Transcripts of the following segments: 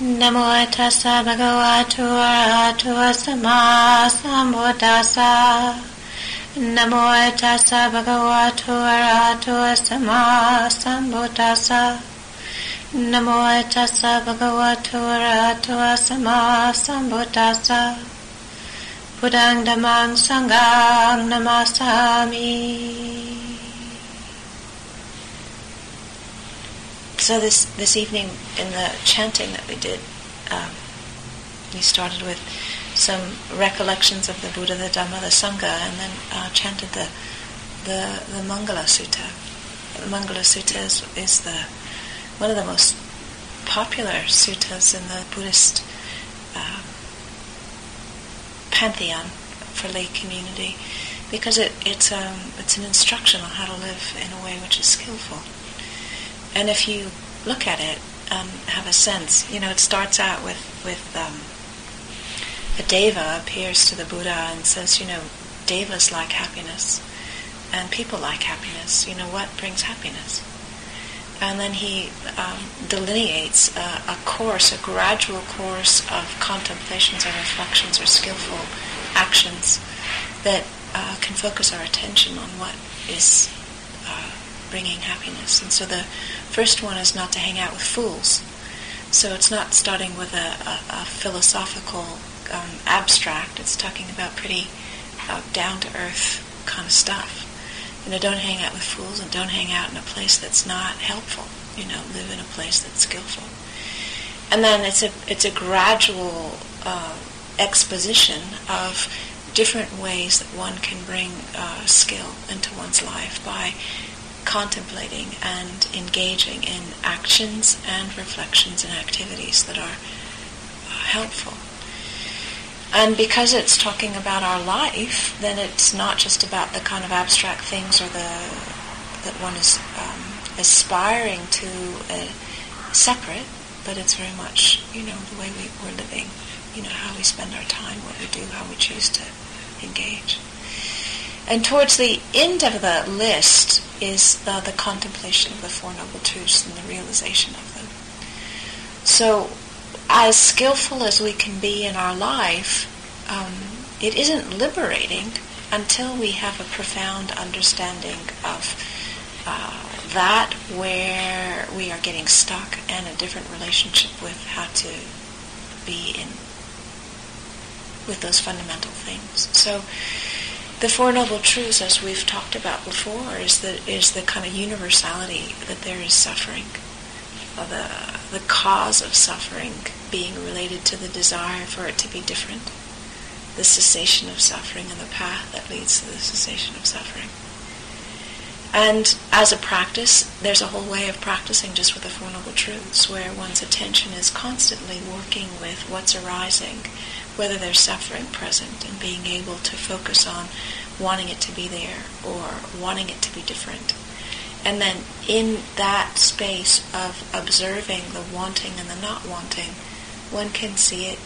Namo tassa bhagavato arahato samma sambuddhassa. Namo tassa bhagavato arahato samma sambuddhassa. Namo tassa bhagavato arahato samma sambuddhassa. Buddhang dhammang sanghang namasami. So this, this evening in the chanting that we did, um, we started with some recollections of the Buddha, the Dhamma, the Sangha, and then uh, chanted the, the, the Mangala Sutta. The Mangala Sutta is, is the, one of the most popular suttas in the Buddhist uh, pantheon for lay community because it, it's, um, it's an instruction on how to live in a way which is skillful. And if you look at it, um, have a sense, you know, it starts out with, with um, a deva appears to the Buddha and says, you know, devas like happiness and people like happiness. You know, what brings happiness? And then he um, delineates a, a, course, a gradual course of contemplations or reflections or skillful actions that uh, can focus our attention on what is bringing happiness. And so the First one is not to hang out with fools. So it's not starting with a, a, a philosophical um, abstract. It's talking about pretty uh, down to earth kind of stuff. You know, don't hang out with fools and don't hang out in a place that's not helpful. You know, live in a place that's skillful. And then it's a it's a gradual uh, exposition of different ways that one can bring uh, skill into one's life by contemplating and engaging in actions and reflections and activities that are uh, helpful. And because it's talking about our life, then it's not just about the kind of abstract things or the that one is um, aspiring to uh, separate, but it's very much you know the way we, we're living, you know how we spend our time, what we do, how we choose to engage. And towards the end of the list is the, contemplation of the Four Noble Truths and the realization of them. So, as skillful as we can be in our life, um, it isn't liberating until we have a profound understanding of uh, that where we are getting stuck and a different relationship with how to be in with those fundamental things. So the Four Noble Truths, as we've talked about before, is the, is the kind of universality that there is suffering, the, the cause of suffering being related to the desire for it to be different, the cessation of suffering and the path that leads to the cessation of suffering. And as a practice, there's a whole way of practicing just with the Four Noble Truths, where one's attention is constantly working with what's arising whether there's suffering present and being able to focus on wanting it to be there or wanting it to be different. And then in that space of observing the wanting and the not wanting, one can see it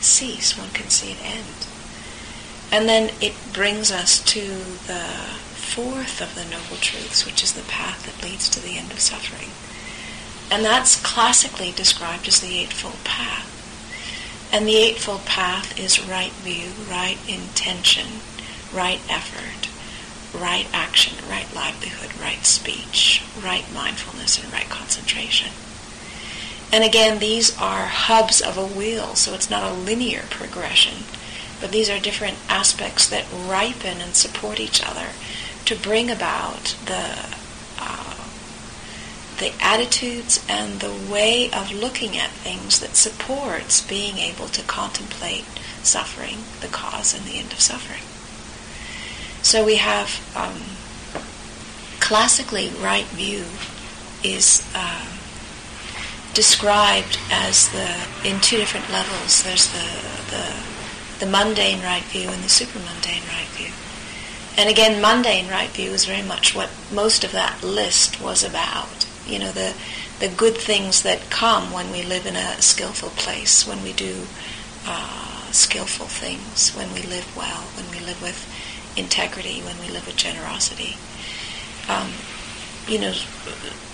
cease, one can see it end. And then it brings us to the fourth of the Noble Truths, which is the path that leads to the end of suffering. And that's classically described as the Eightfold Path. And the Eightfold Path is right view, right intention, right effort, right action, right livelihood, right speech, right mindfulness, and right concentration. And again, these are hubs of a wheel, so it's not a linear progression, but these are different aspects that ripen and support each other to bring about the the attitudes and the way of looking at things that supports being able to contemplate suffering, the cause and the end of suffering. So we have um, classically right view is uh, described as the in two different levels. There's the the the mundane right view and the supermundane right view. And again, mundane right view is very much what most of that list was about you know, the, the good things that come when we live in a skillful place, when we do uh, skillful things, when we live well, when we live with integrity, when we live with generosity. Um, you know,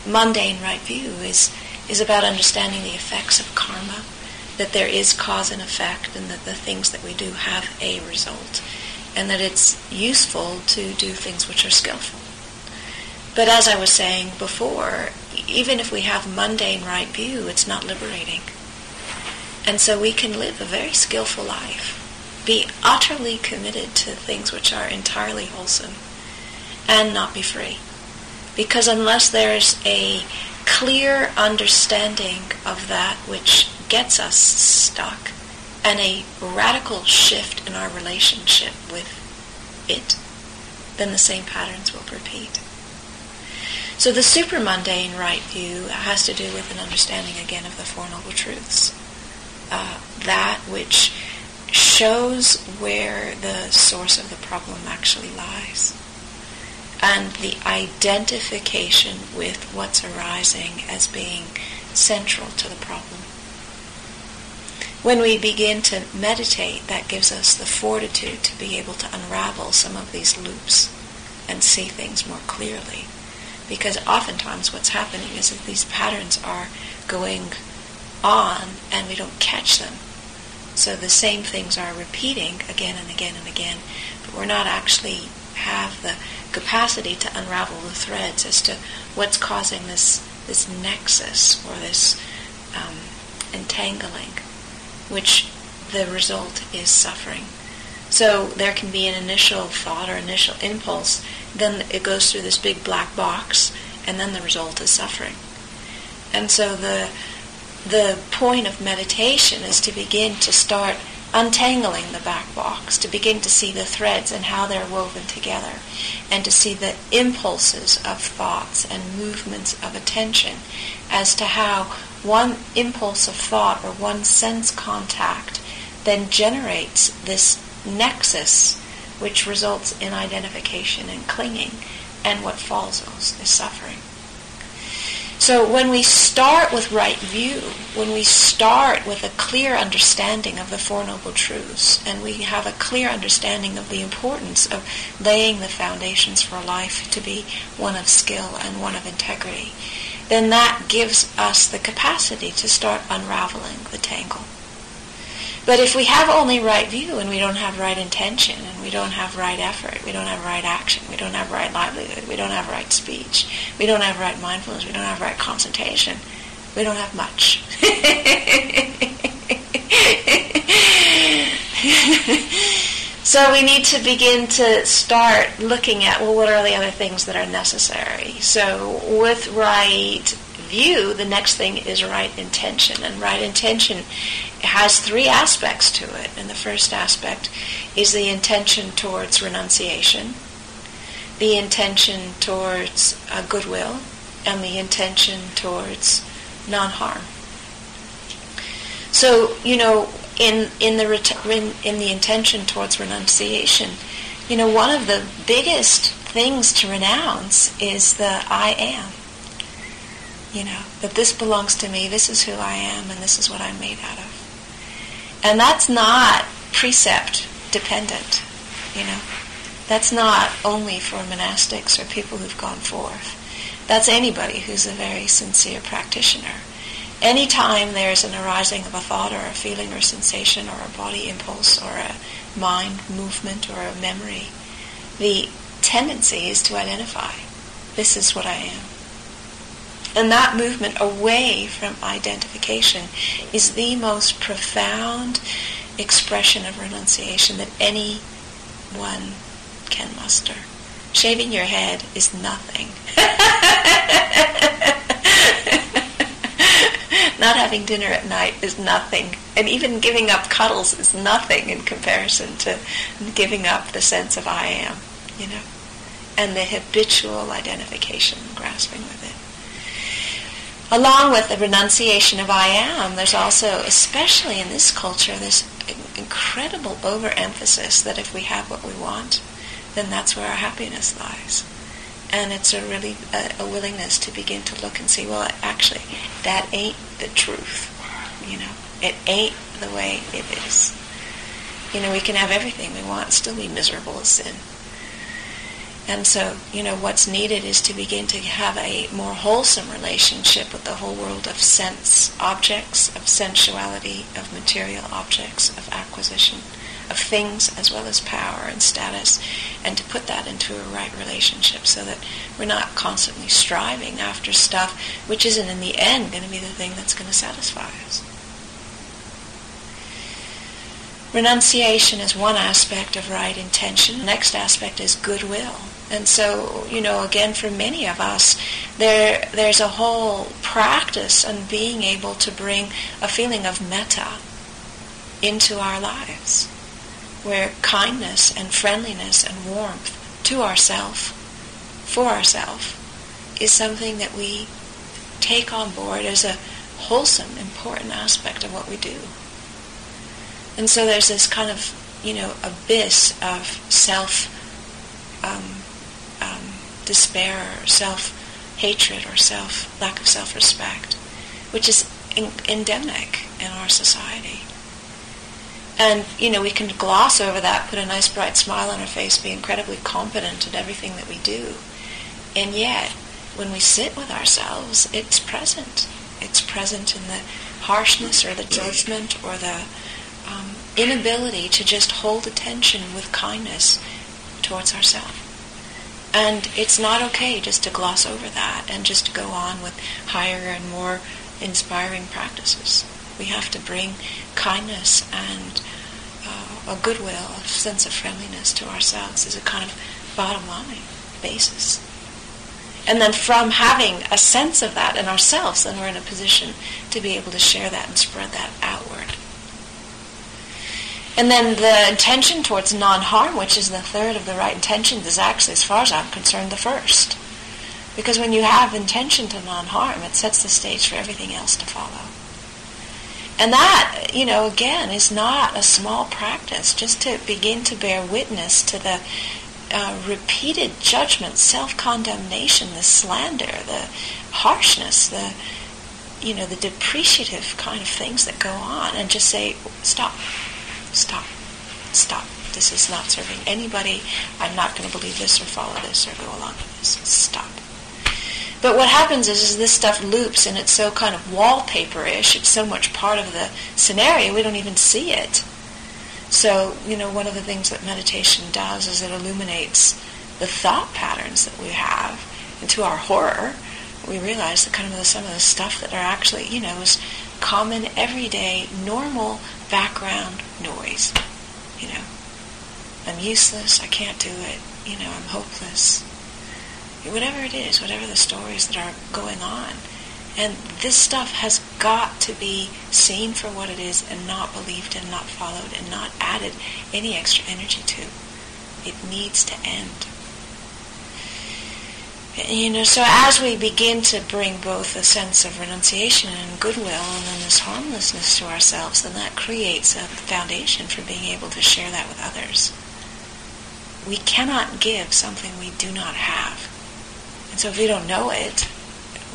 mundane right view is is about understanding the effects of karma, that there is cause and effect, and that the things that we do have a result, and that it's useful to do things which are skillful. But as I was saying before, even if we have mundane right view, it's not liberating. And so we can live a very skillful life, be utterly committed to things which are entirely wholesome, and not be free. Because unless there's a clear understanding of that which gets us stuck and a radical shift in our relationship with it, then the same patterns will repeat. So the supramundane right view has to do with an understanding again of the Four Noble Truths. Uh, that which shows where the source of the problem actually lies and the identification with what's arising as being central to the problem. When we begin to meditate, that gives us the fortitude to be able to unravel some of these loops and see things more clearly. Because oftentimes what's happening is that these patterns are going on and we don't catch them. So the same things are repeating again and again and again, but we're not actually have the capacity to unravel the threads as to what's causing this this nexus or this um, entangling, which the result is suffering. So there can be an initial thought or initial impulse, then it goes through this big black box, and then the result is suffering. And so the the point of meditation is to begin to start untangling the back box, to begin to see the threads and how they're woven together, and to see the impulses of thoughts and movements of attention as to how one impulse of thought or one sense contact then generates this nexus which results in identification and clinging, and what follows is suffering. So when we start with right view, when we start with a clear understanding of the Four Noble Truths, and we have a clear understanding of the importance of laying the foundations for life to be one of skill and one of integrity, then that gives us the capacity to start unraveling the tangle. But if we have only right view and we don't have right intention and we don't have right effort, we don't have right action, we don't have right livelihood, we don't have right speech, we don't have right mindfulness, we don't have right concentration, we don't have much. so we need to begin to start looking at, well, what are the other things that are necessary? So with right view, the next thing is right intention. And right intention has three aspects to it. And the first aspect is the intention towards renunciation, the intention towards uh, goodwill, and the intention towards non-harm. So, you know, in, in, the, in, in the intention towards renunciation, you know, one of the biggest things to renounce is the I am. You know, that this belongs to me, this is who I am, and this is what I'm made out of. And that's not precept dependent, you know. That's not only for monastics or people who've gone forth. That's anybody who's a very sincere practitioner. Anytime there's an arising of a thought or a feeling or sensation or a body impulse or a mind movement or a memory, the tendency is to identify, this is what I am. And that movement away from identification is the most profound expression of renunciation that anyone can muster. Shaving your head is nothing. Not having dinner at night is nothing. And even giving up cuddles is nothing in comparison to giving up the sense of I am, you know, and the habitual identification, and grasping with it. Along with the renunciation of I am, there's also, especially in this culture, this incredible overemphasis that if we have what we want, then that's where our happiness lies. And it's a really a, a willingness to begin to look and see, well, actually, that ain't the truth. You know, it ain't the way it is. You know, we can have everything we want, still be miserable as sin. And so, you know, what's needed is to begin to have a more wholesome relationship with the whole world of sense objects, of sensuality, of material objects, of acquisition, of things as well as power and status, and to put that into a right relationship so that we're not constantly striving after stuff which isn't in the end going to be the thing that's going to satisfy us. Renunciation is one aspect of right intention. The next aspect is goodwill. And so, you know, again, for many of us, there there's a whole practice on being able to bring a feeling of metta into our lives, where kindness and friendliness and warmth to ourself, for ourself, is something that we take on board as a wholesome, important aspect of what we do. And so there's this kind of, you know, abyss of self um, despair or self-hatred or self lack of self-respect, which is in, endemic in our society. And, you know, we can gloss over that, put a nice bright smile on our face, be incredibly competent at everything that we do. And yet, when we sit with ourselves, it's present. It's present in the harshness or the judgment or the um, inability to just hold attention with kindness towards ourselves. And it's not okay just to gloss over that and just to go on with higher and more inspiring practices. We have to bring kindness and uh, a goodwill, a sense of friendliness to ourselves as a kind of bottom line basis. And then from having a sense of that in ourselves, then we're in a position to be able to share that and spread that outward. And then the intention towards non-harm, which is the third of the right intentions, is actually, as far as I'm concerned, the first. Because when you have intention to non-harm, it sets the stage for everything else to follow. And that, you know, again, is not a small practice. Just to begin to bear witness to the uh, repeated judgment, self-condemnation, the slander, the harshness, the, you know, the depreciative kind of things that go on, and just say, stop stop, stop. This is not serving anybody. I'm not going to believe this or follow this or go along with this. Stop. But what happens is, is this stuff loops and it's so kind of wallpaper-ish. It's so much part of the scenario we don't even see it. So, you know, one of the things that meditation does is it illuminates the thought patterns that we have. And to our horror, we realize that kind of the, some of the stuff that are actually, you know, is common, everyday, normal background noise. You know, I'm useless, I can't do it, you know, I'm hopeless. Whatever it is, whatever the stories that are going on. And this stuff has got to be seen for what it is and not believed and not followed and not added any extra energy to. It needs to end. You know, so as we begin to bring both a sense of renunciation and goodwill and then this harmlessness to ourselves, then that creates a foundation for being able to share that with others. We cannot give something we do not have. And so if we don't know it,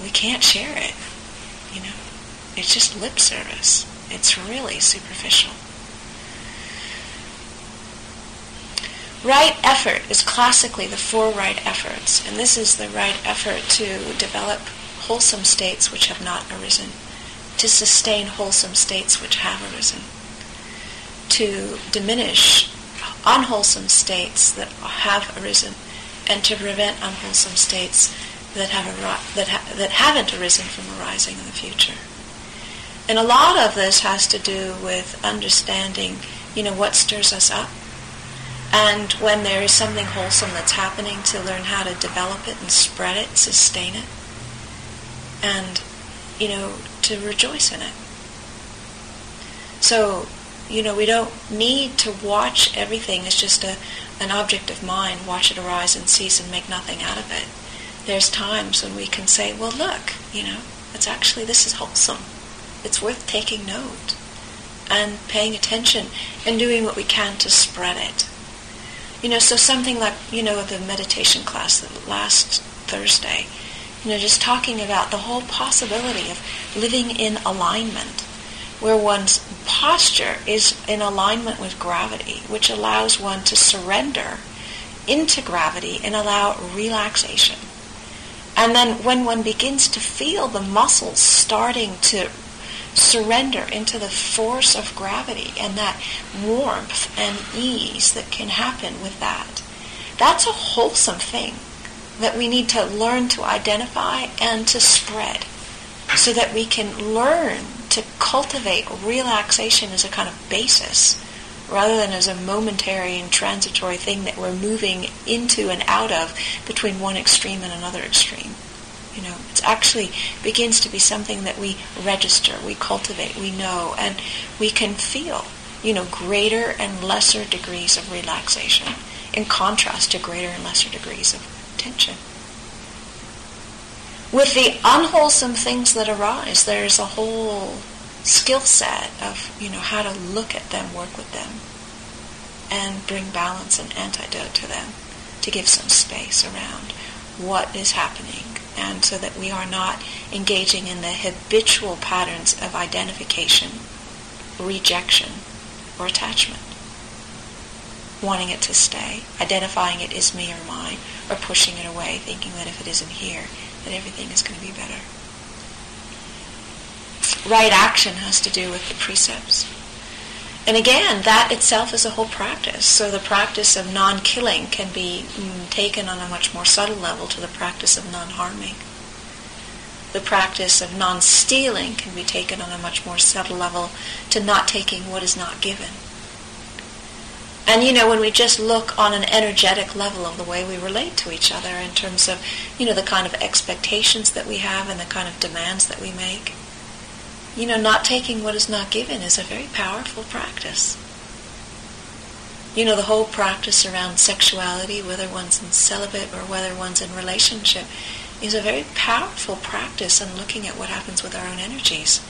we can't share it. You know, it's just lip service. It's really superficial. Right effort is classically the four right efforts, and this is the right effort to develop wholesome states which have not arisen, to sustain wholesome states which have arisen, to diminish unwholesome states that have arisen, and to prevent unwholesome states that have that ha- that haven't arisen from arising in the future. And a lot of this has to do with understanding, you know, what stirs us up and when there is something wholesome that's happening, to learn how to develop it and spread it, sustain it, and, you know, to rejoice in it. So, you know, we don't need to watch everything as just a, an object of mind, watch it arise and cease and make nothing out of it. There's times when we can say, well, look, you know, it's actually, this is wholesome. It's worth taking note and paying attention and doing what we can to spread it. You know, so something like, you know, the meditation class last Thursday, you know, just talking about the whole possibility of living in alignment, where one's posture is in alignment with gravity, which allows one to surrender into gravity and allow relaxation. And then when one begins to feel the muscles starting to surrender into the force of gravity and that warmth and ease that can happen with that, that's a wholesome thing that we need to learn to identify and to spread so that we can learn to cultivate relaxation as a kind of basis rather than as a momentary and transitory thing that we're moving into and out of between one extreme and another extreme. You know, it actually begins to be something that we register, we cultivate, we know, and we can feel, you know, greater and lesser degrees of relaxation in contrast to greater and lesser degrees of tension. With the unwholesome things that arise, there's a whole skill set of, you know, how to look at them, work with them, and bring balance and antidote to them to give some space around what is happening and so that we are not engaging in the habitual patterns of identification, rejection, or attachment. Wanting it to stay, identifying it as me or mine, or pushing it away, thinking that if it isn't here, that everything is going to be better. Right action has to do with the precepts. And again, that itself is a whole practice. So the practice of non-killing can be mm, taken on a much more subtle level to the practice of non-harming. The practice of non-stealing can be taken on a much more subtle level to not taking what is not given. And you know, when we just look on an energetic level of the way we relate to each other in terms of, you know, the kind of expectations that we have and the kind of demands that we make, you know, not taking what is not given is a very powerful practice. You know, the whole practice around sexuality, whether one's in celibate or whether one's in relationship, is a very powerful practice in looking at what happens with our own energies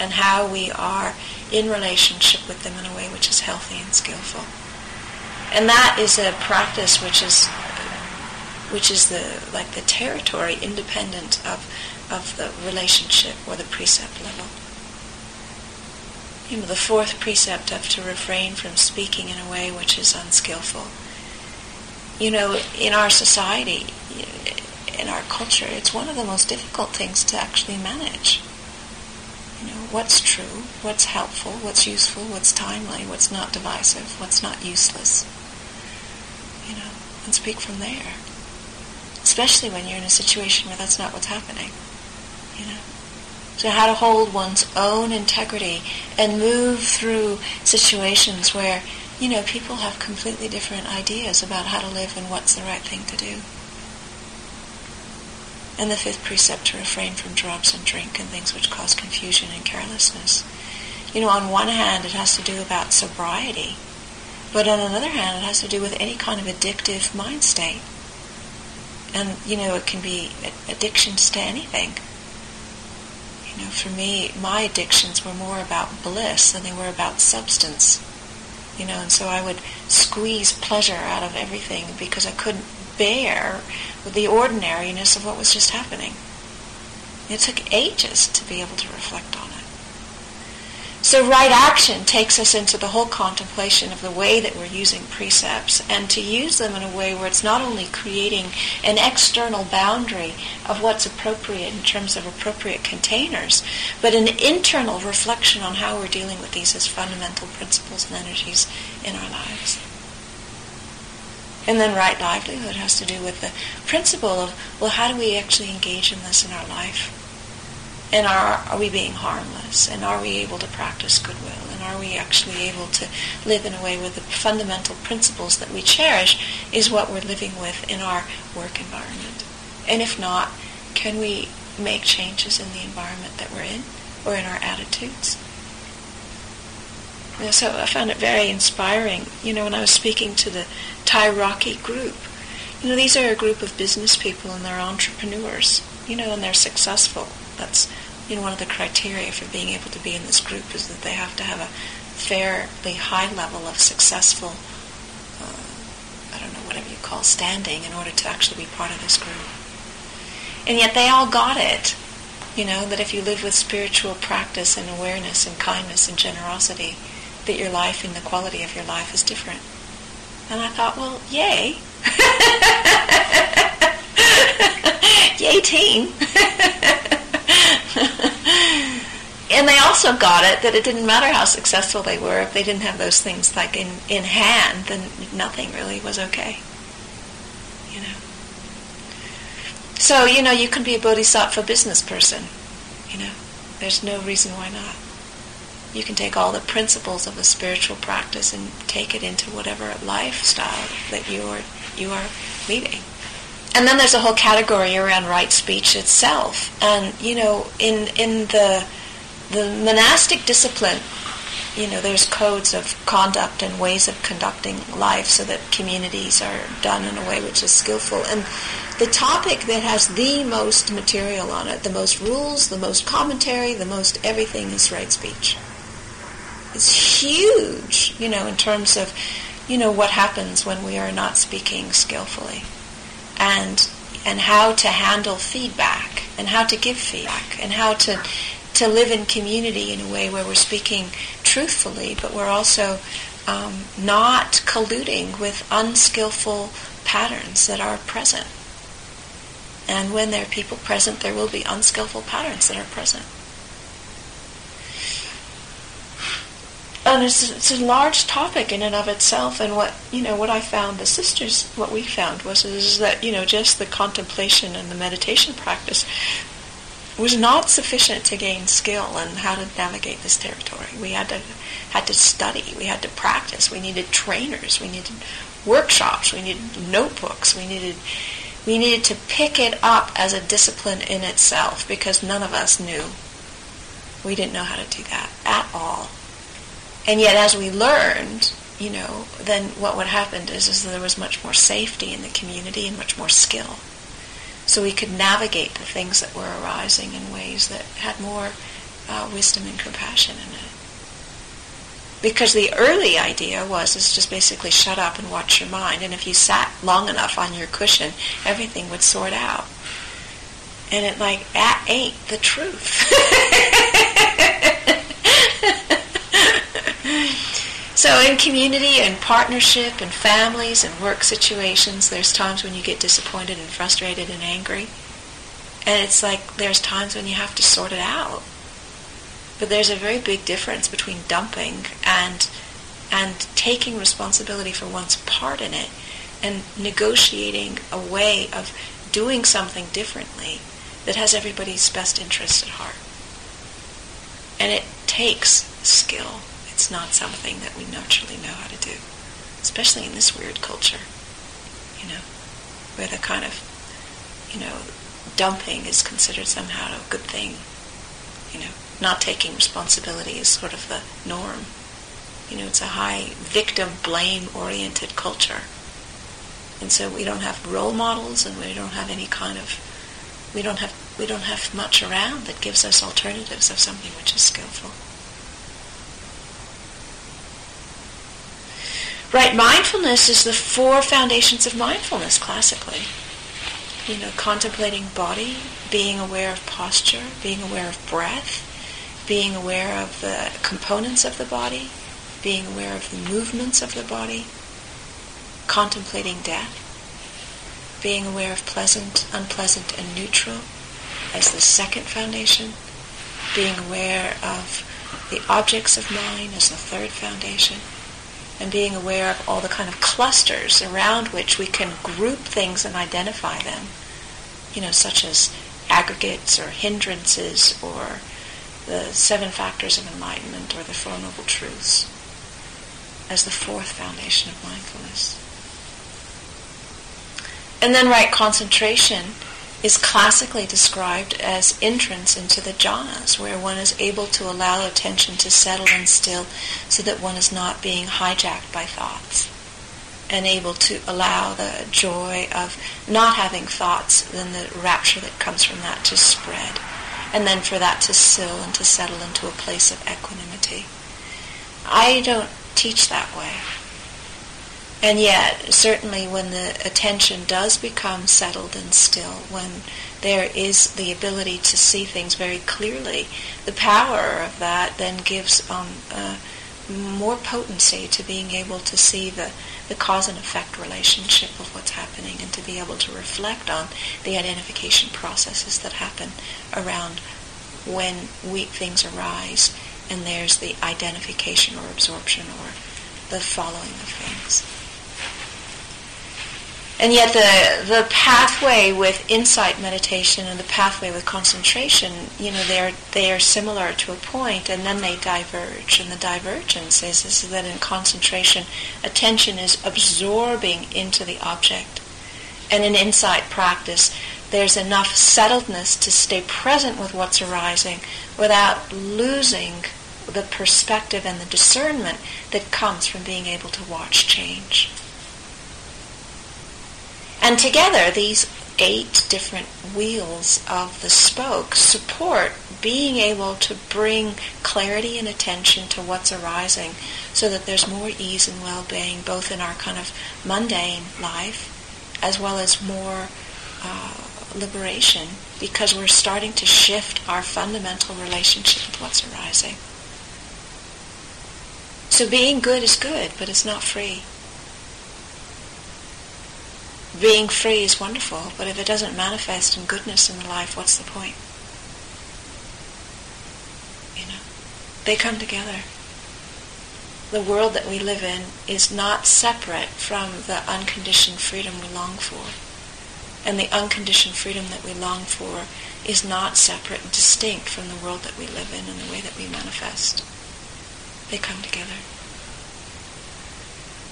and how we are in relationship with them in a way which is healthy and skillful. And that is a practice which is which is the like the territory independent of of the relationship or the precept level. You know, the fourth precept of to refrain from speaking in a way which is unskillful. You know, in our society, in our culture, it's one of the most difficult things to actually manage. You know, what's true, what's helpful, what's useful, what's timely, what's not divisive, what's not useless. You know, and speak from there. Especially when you're in a situation where that's not what's happening. You know? So how to hold one's own integrity and move through situations where, you know, people have completely different ideas about how to live and what's the right thing to do. And the fifth precept to refrain from drugs and drink and things which cause confusion and carelessness. You know, on one hand, it has to do about sobriety, but on another hand, it has to do with any kind of addictive mind state. And, you know, it can be addictions to anything. You know, for me, my addictions were more about bliss than they were about substance. You know, and so I would squeeze pleasure out of everything because I couldn't bear the ordinariness of what was just happening. It took ages to be able to reflect on. So right action takes us into the whole contemplation of the way that we're using precepts and to use them in a way where it's not only creating an external boundary of what's appropriate in terms of appropriate containers, but an internal reflection on how we're dealing with these as fundamental principles and energies in our lives. And then right livelihood has to do with the principle of, well, how do we actually engage in this in our life? And are, are we being harmless? And are we able to practice goodwill? And are we actually able to live in a way where the fundamental principles that we cherish is what we're living with in our work environment? And if not, can we make changes in the environment that we're in or in our attitudes? You know, so I found it very inspiring, you know, when I was speaking to the Tairaki group. You know, these are a group of business people and they're entrepreneurs, you know, and they're successful that's you know one of the criteria for being able to be in this group is that they have to have a fairly high level of successful uh, I don't know whatever you call standing in order to actually be part of this group. And yet they all got it. You know, that if you live with spiritual practice and awareness and kindness and generosity, that your life and the quality of your life is different. And I thought, well, yay, Yay, team! and they also got it that it didn't matter how successful they were if they didn't have those things like in, in hand, then nothing really was okay. You know. So, you know, you can be a bodhisattva business person. You know. There's no reason why not. You can take all the principles of a spiritual practice and take it into whatever lifestyle that you are you are leading. And then there's a whole category around right speech itself. And you know, in in the the monastic discipline, you know, there's codes of conduct and ways of conducting life so that communities are done in a way which is skillful. And the topic that has the most material on it, the most rules, the most commentary, the most everything is right speech. It's huge, you know, in terms of, you know, what happens when we are not speaking skillfully. And and how to handle feedback and how to give feedback and how to to live in community in a way where we're speaking truthfully, but we're also um, not colluding with unskillful patterns that are present. And when there are people present, there will be unskillful patterns that are present. And it's, it's a large topic in and of itself. And what you know, what I found, the sisters, what we found was is that you know, just the contemplation and the meditation practice was not sufficient to gain skill in how to navigate this territory. We had to had to study, we had to practice, we needed trainers, we needed workshops, we needed notebooks, we needed we needed to pick it up as a discipline in itself because none of us knew. We didn't know how to do that at all. And yet as we learned, you know, then what would happen is, is there was much more safety in the community and much more skill so we could navigate the things that were arising in ways that had more uh, wisdom and compassion in it. Because the early idea was is just basically shut up and watch your mind, and if you sat long enough on your cushion, everything would sort out. And it like ain't the truth. So in community and partnership and families and work situations, there's times when you get disappointed and frustrated and angry. And it's like there's times when you have to sort it out. But there's a very big difference between dumping and and taking responsibility for one's part in it and negotiating a way of doing something differently that has everybody's best interest at heart. And it takes skill. It's not something that we naturally know how to do, especially in this weird culture, you know, where the kind of, you know, dumping is considered somehow a good thing, you know, not taking responsibility is sort of the norm. You know, it's a high victim blame oriented culture. And so we don't have role models and we don't have any kind of we don't have we don't have much around that gives us alternatives of something which is skillful. Right mindfulness is the four foundations of mindfulness classically. You know, contemplating body, being aware of posture, being aware of breath, being aware of the components of the body, being aware of the movements of the body, contemplating death, being aware of pleasant, unpleasant, and neutral as the second foundation, being aware of the objects of mind as the third foundation, and being aware of all the kind of clusters around which we can group things and identify them, you know, such as aggregates or hindrances or the seven factors of enlightenment or the Four Noble Truths as the fourth foundation of mindfulness. And then right concentration is classically described as entrance into the jhanas, where one is able to allow attention to settle and still so that one is not being hijacked by thoughts and able to allow the joy of not having thoughts and the rapture that comes from that to spread and then for that to still and to settle into a place of equanimity. I don't teach that way. And yet, certainly when the attention does become settled and still, when there is the ability to see things very clearly, the power of that then gives um, uh, more potency to being able to see the, the cause and effect relationship of what's happening and to be able to reflect on the identification processes that happen around when weak things arise and there's the identification or absorption or the following of things. And yet the, the pathway with insight meditation and the pathway with concentration, you know, they're, they are similar to a point and then they diverge. And the divergence is, is that in concentration, attention is absorbing into the object. And in insight practice, there's enough settledness to stay present with what's arising without losing the perspective and the discernment that comes from being able to watch change. And together, these eight different wheels of the spoke support being able to bring clarity and attention to what's arising so that there's more ease and well-being both in our kind of mundane life as well as more uh, liberation because we're starting to shift our fundamental relationship with what's arising. So being good is good, but it's not free being free is wonderful, but if it doesn't manifest in goodness in the life, what's the point? You know, they come together. The world that we live in is not separate from the unconditioned freedom we long for. And the unconditioned freedom that we long for is not separate and distinct from the world that we live in and the way that we manifest. They come together.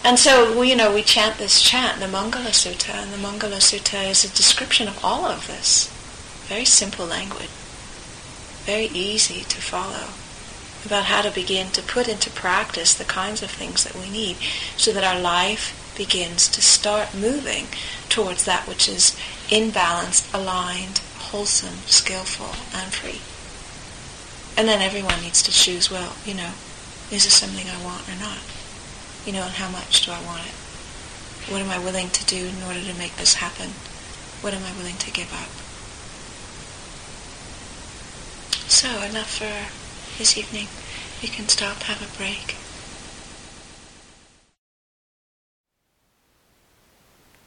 And so, we, you know, we chant this chant, the Mangala Sutta, and the Mangala Sutta is a description of all of this. Very simple language, very easy to follow, about how to begin to put into practice the kinds of things that we need so that our life begins to start moving towards that which is in balance, aligned, wholesome, skillful, and free. And then everyone needs to choose, well, you know, is this something I want or not? You know, how much do I want it? What am I willing to do in order to make this happen? What am I willing to give up? So, enough for this evening. We can stop, have a break.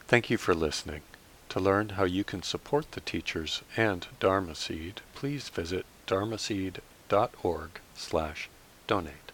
Thank you for listening. To learn how you can support the teachers and Dharma Seed, please visit dharmaseed.org slash donate.